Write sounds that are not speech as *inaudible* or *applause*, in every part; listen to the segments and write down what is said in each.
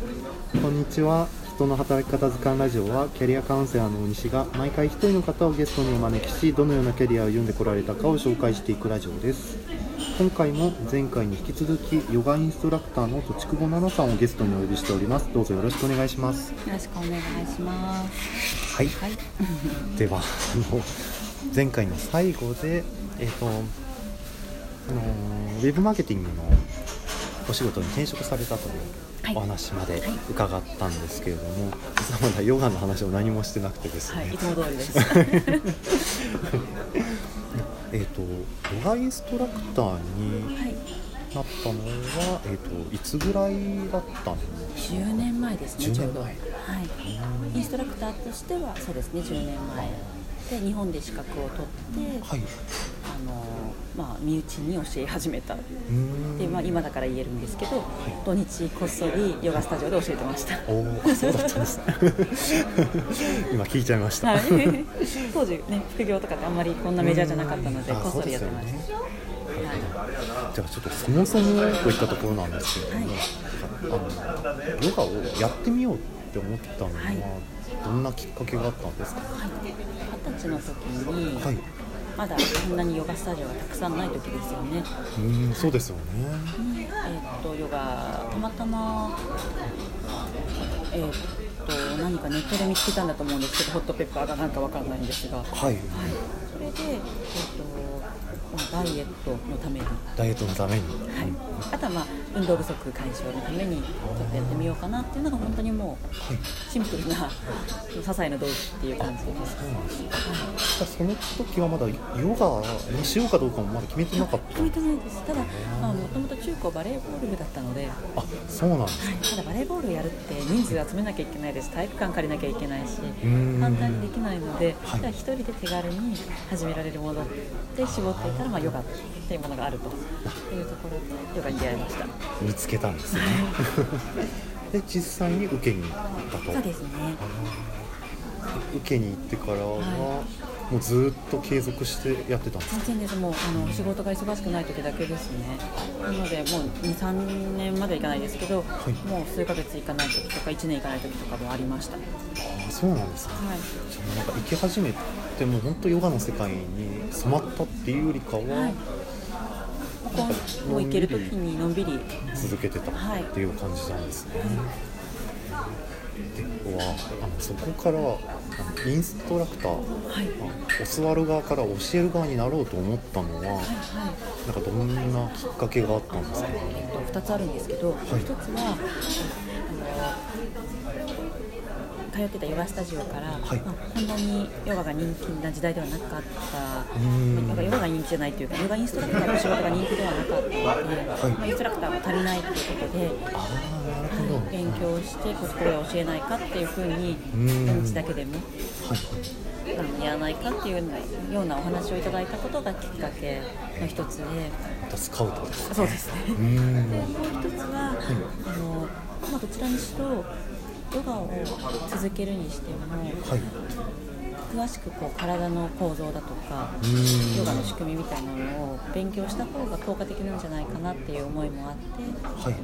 こんにちは。人の働き方図鑑ラジオはキャリアカウンセラーの大西が毎回一人の方をゲストにお招きしどのようなキャリアを歩んでこられたかを紹介していくラジオです。今回も前回に引き続きヨガインストラクターのとちくぼ奈々さんをゲストにお呼びしております。どうぞよろしくお願いします。よろしくお願いします。はい。はい。*laughs* ではあの前回の最後でえっ、とあのウェブマーケティングのお仕事に転職されたというはいお話まで伺ったんですけれども、実はまだヨガの話を何もしてなくてですね、はい、いつも通りです。*laughs* えっ、とヨガインストラクターにはい。なったのは、えっ、といつぐらいだったんでしょう10年前ですね、10ちょうど。は年い。インストラクターとしては、そうですね、10年前。で、日本で資格を取って、はいあの、まあ、身内に教え始めた。で、まあ、今だから言えるんですけど、土日こっそりヨガスタジオで教えてました。おーそうだったんですね。*laughs* 今聞いちゃいました、はい、*laughs* 当時ね副業とかってあんまりこんなメジャーじゃなかったのでこっそりやってました、そうですよはい。じゃあちょっとそもそもといったところなんですけれども、あのヨガをやってみようって思ったのは、はい。どんなきっかけがあったんですか？二十歳の時に、はいまだこんなにヨガスタジオがたくさんない時ですよね。うーんそうですよね。にえーっとヨガたまたまえーっと何かネットで見つけたんだと思うんですけどホットペッパーがなんかわかんないんですが、はい、はい。それでえーっとまあダイエットのために。ダイエットのために、はい、あとはまあ運動不足解消のためにちょっとやってみようかなっていうのが本当にもうはいシンプルな些細な動機っていう感じです。そうなんですねじゃあその時はまだヨガにしようかどうかもまだ決めてなかった決めてないです。ただ、まあ、もともと中高バレーボール部だったので、あそうなんですねただバレーボールをやるって人数集めなきゃいけないです。体育館借りなきゃいけないし、ん簡単にできないので、はい一人で手軽に始められるもので絞っていたら、まあヨガっていうものがあるというところでヨガに出会いました。見つけたんですね。*laughs* で実際に受けに行ったと。そうですね。受けに行ってからは、はもうずーっと継続してやってたんですか？全然です。もうあの仕事が忙しくない時だけですね。なのでもう23年まではいかないですけど、い。もう数ヶ月行かない時とか1年行かない時とかもありました。はあそうなんですねい。じゃあなんか行き始めてもう本当ヨガの世界に染まったっていうよりかは、はいもう行ける時にのんびり続けてたはい。っていう感じなんですね、ではあのそこからあのインストラクター、はい。あ教わる側から教える側になろうと思ったのは、はいなんかどんなきっかけがあったんですか？ねえっと、2つあるんですけど、い。1つは通ってたヨガスタジオから、はい。まあ、こんなにヨガが人気な時代ではなかった、ん。なんかヨガが人気じゃないというかヨガインストラクターの仕事が人気ではなかったので、い。まあ、インストラクターが足りないということで。はい、勉強してここれを教えないかっていうふうにん。土日だけでもやらないかっていうようなお話をいただいたことがきっかけの一つで。スカウトですかそうですね。でもう一つは、あのまあ、どちらにしろヨガを続けるにしてもはい。詳しくこう体の構造だとかん。ヨガの仕組みみたいなのを勉強した方が効果的なんじゃないかなっていう思いもあって、はい。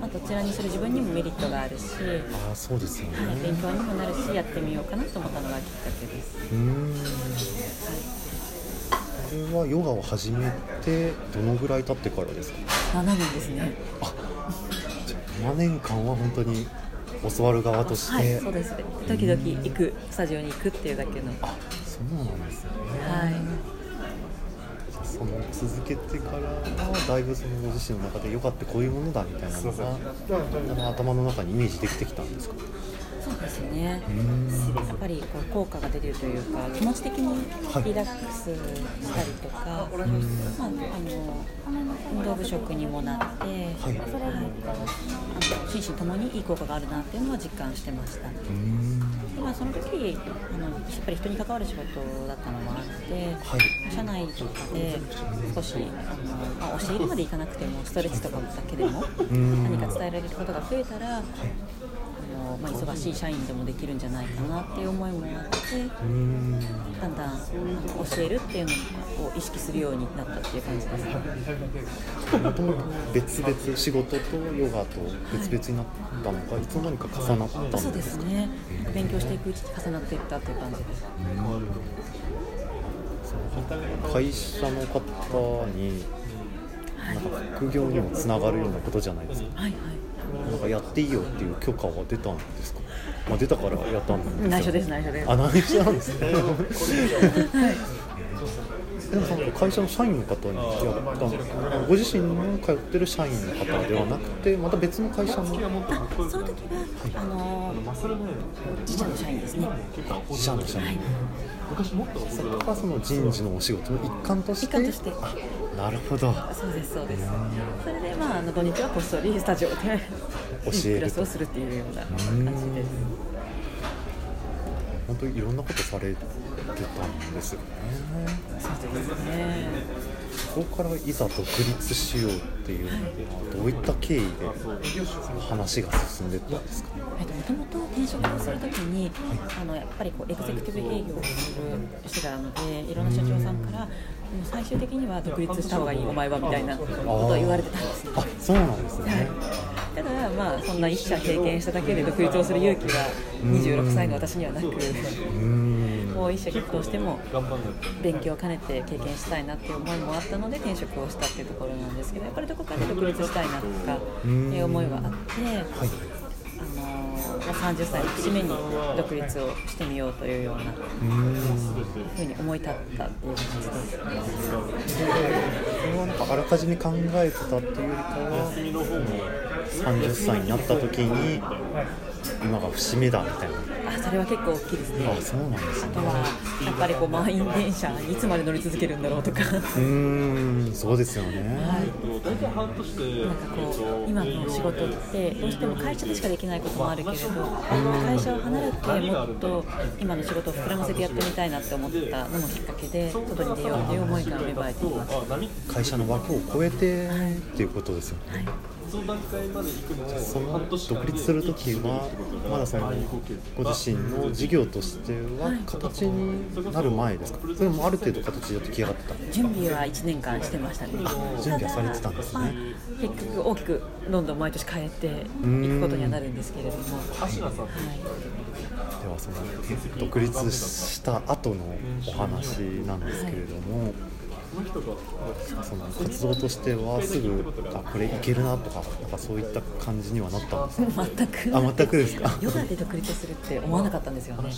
まあ、どちらにする自分にもメリットがあるし、ああそうですよね、はい、勉強にもなるしやってみようかなと思ったのがきっかけです。うーん。これはヨガを始めてどのぐらい経ってからですか？7年ですね。あ7年間は本当に教わる側として、はい、そうです。時々行くスタジオに行くっていうだけの。あそうなんですねはい。じゃあその続けてからはだいぶそのご自身の中でヨガってこういうものだみたいなのがあの頭の中にイメージできてきたんですか？そうですね。やっぱりこう効果が出るというか気持ち的にはいリラックスしたりとか、まあ、あの運動不足にもなって、はい。あの心身ともにいい効果があるなっていうのは実感してました。でまあ、その時あのやっぱり人に関わる仕事だったのもあって、はい。社内とかで少しあの、まあ、教えるまでいかなくてもストレッチとかだけでもん。何か伝えられることが増えたら、まあ、忙しい社員でもできるんじゃないかなっていう思いもあってだんだん教えるっていうのを意識するようになったっていう感じです。もともと別々仕事とヨガと別々になったのか、はい、いつの間にか重なったそうですね。勉強していくうちに重なっていったっていう感じです。会社の方になんか副業にもつながるようなことじゃないですか、はいはい、なんかやっていいよっていう許可は出たんですか、まあ、出たからやったんです内緒です内緒です。あ内緒なんですね、はい *laughs* でもその会社の社員の方にやったのご自身の通ってる社員の方ではなくてまた別の会社のその時は、あの自社の社員ですね。自社の社員、はい、それがその人事のお仕事の一環として一環としてなるほどそうですそうですそれでまああの土日はこっそりスタジオで教えるクラスをするって。いうような感じです。本当にいろんなことされてたんですよねそうですね。そこからいざ独立しようっていうのはどういった経緯で話が進んでったんですか、えっと、もともと転職をするときに、はい、あのやっぱりこうエグゼクティブ営業をする人なのでいろんな社長さんから最終的には独立した方がいいお前はみたいなことを言われてたんですあそうなんですね、ただまあそんな一社経験しただけで独立をする勇気は26歳の私にはなくもう一社結婚しても勉強を兼ねて経験したいなっていう思いもあったので転職をしたっていうところなんですけどやっぱりどこかで独立したいなとかいう思いはあって、はい。30歳の節目に独立をしてみようというようなふうに思い立ったっていう感じです。それはなんかあらかじめ考えてたっていうよりかは30歳になった時に今が節目だみたいな。あそれは結構大きいですね。あそうなんです、ね、あとはやっぱりこう満員電車いつまで乗り続けるんだろうとか。うんそうですよね、はい、なんかこう今の仕事ってどうしても会社でしかできないこともあるけれど会社を離れてもっと今の仕事を膨らませてやってみたいなって思ったのもきっかけで外に出ようという思いが芽生えています。会社の枠を超えて、はい、っていうことですよね、はいその段階まで行くのその独立する時はまだそのご自身の事業としては形になる前ですか？それもある程度形で出来上がってた。準備は1年間してましたね。準備はされてたんですね。結局大きくどんどん毎年変えていくことにはなるんですけれども、はい、ではその独立した後のお話なんですけれども、はいその活動としてはすぐあこれいけるなとかなんかそういった感じにはなったんですか？全く。あ全くですか？ヨガで独立するって思わなかったんですよね。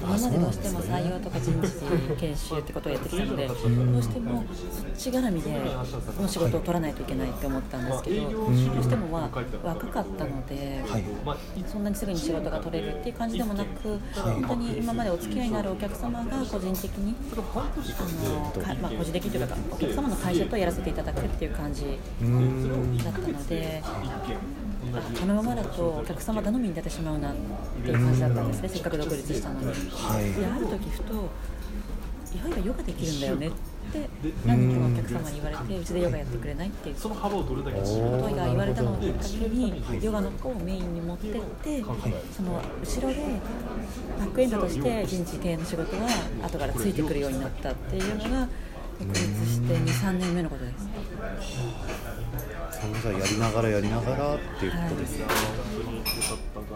今までどうしても採用とか人事研修ってことをやってきたのでどうしてもそっち絡みでこの仕事を取らないといけないって思ったんですけど、どうしてもは若かったので、はい、そんなにすぐに仕事が取れるっていう感じでもなく、はい、本当に今までお付き合いになるお客様が個人的にあの、まあ、個人的というかお客様の会社とやらせていただくっていう感じだったのでこのままだとお客様頼みに出てしまうなっていう感じだったんですねせっかく独立したのに。はい、である時ふといわゆるヨガできるんだよねって何人かのお客様に言われてうちでヨガやってくれないってその幅をどれだけことが言われたのをきっかけにヨガの子をメインに持ってってその後ろでバックエンドとして人事系の仕事が後からついてくるようになったっていうのが独立して23年目のことです。それじゃやりながらやりながらっていうことですね、はい、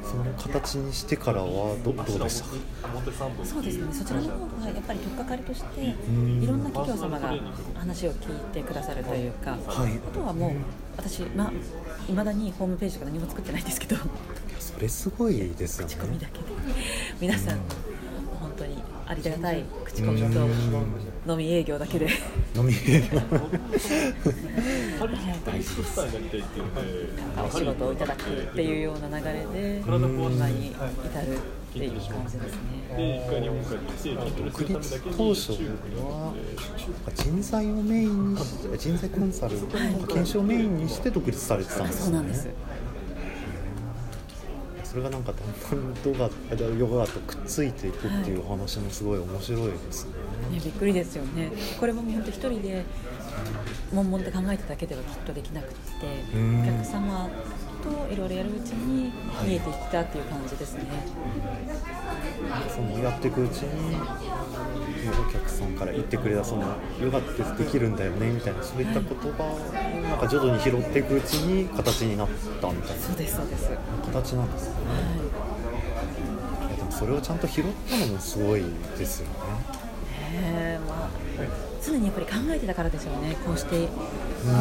その形にしてからはどどうでした？そうですね。そちらの方がやっぱり取っかかりとしていろんな企業様が話を聞いてくださるというか、はい、あとはもう私まあ、だにホームページとか何も作ってないんですけど。それすごいですよね。口コミだけで。皆さん、本当にありがたい口コミと飲み営業だけで。飲み営業。お仕事をいただくっていうような流れで今に至るっていう感じですね。独立当初は人材をメインに人材コンサル研修をメインにして独立されてたんですね。そうなんですそれがなんかだんだん動画ヨガとくっついていくっていう話もすごい面白いですね。はい、ねびっくりですよね。これも本当一人で悶々と考えただけではきっとできなくてお客様といろいろやるうちに見えてきたっていう感じですね。そのやっていくうちにお客さんから言ってくれたそのヨガってできるんだよねみたいなそういった言葉をなんか徐々に拾っていくうちに形になったみたいな。そうですそうです。は形なんですね。い。いやでもそれをちゃんと拾ったのもすごいですよね。えーまあ、常にやっぱり考えてたからでしょうね、こうして、こ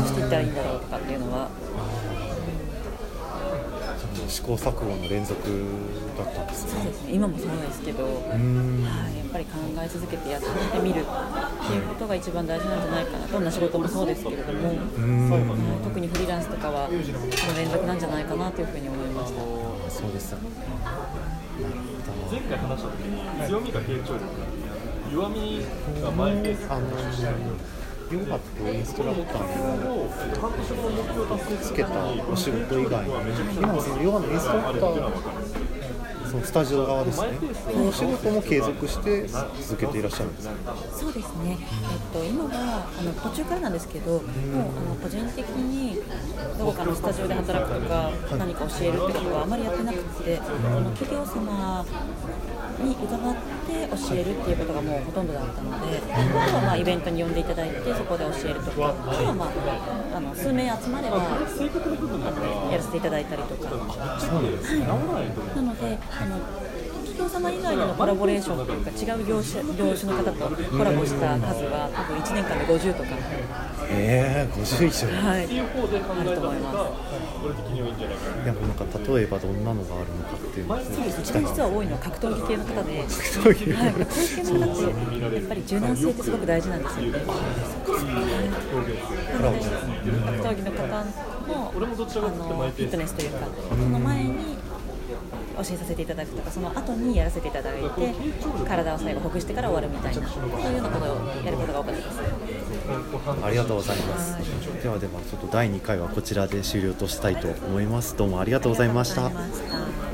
うしていったらいいんだろうとかっていうのは、試行錯誤の連続だったんですね。そうですね、今もそうですけど、はい、やっぱり考え続けてやってみるっていうことが一番大事なんじゃないかな、どんな仕事もそうですけれども、はい特にフリーランスとかは、その連続なんじゃないかなというふうに思いました。そうです。よね前回話した時に強みが傾聴力弱みが前ペースあのヨガとインストラクターのつけたお仕事以外に今そのヨガのインストラクターそのスタジオ側ですね。そのお仕事も継続して続けていらっしゃるんですか？そうですね、えっと、今はあの途中からなんですけど、もうあの個人的にどこかのスタジオで働くとか、何か教えるってことはあまりやってなくて、あの企業様に伺って教えるっていうことがもうほとんどだったので、あとはまあイベントに呼んでいただいて、そこで教えるとか、あとは、まあ、あの数名集まればあのやらせていただいたりとか。そうなんですね。なのであの企業様以外でのコラボレーションというか違う業種業種の方とコラボした数は多分1年間で50とか、ええ50以上はい、あるとえた思います。俺的にはいいんじゃないかないやもうなんか例えばどんなのがあるのかっていうのをそうです一番実は多いのは格闘技系の方で、はい、格そういう闘技系の方ってやっぱり柔軟性ってすごく大事なんですよね。なので格闘技の方のあのフィットネスというかその前に教えさせていただくとかその後にやらせていただいて体を最後ほぐしてから終わるみたいなそういうようなことをやることが多かったです。ありがとうございます。はいではではちょっと第2回はこちらで終了としたいと思います。どうもありがとうございましたありがとうございました。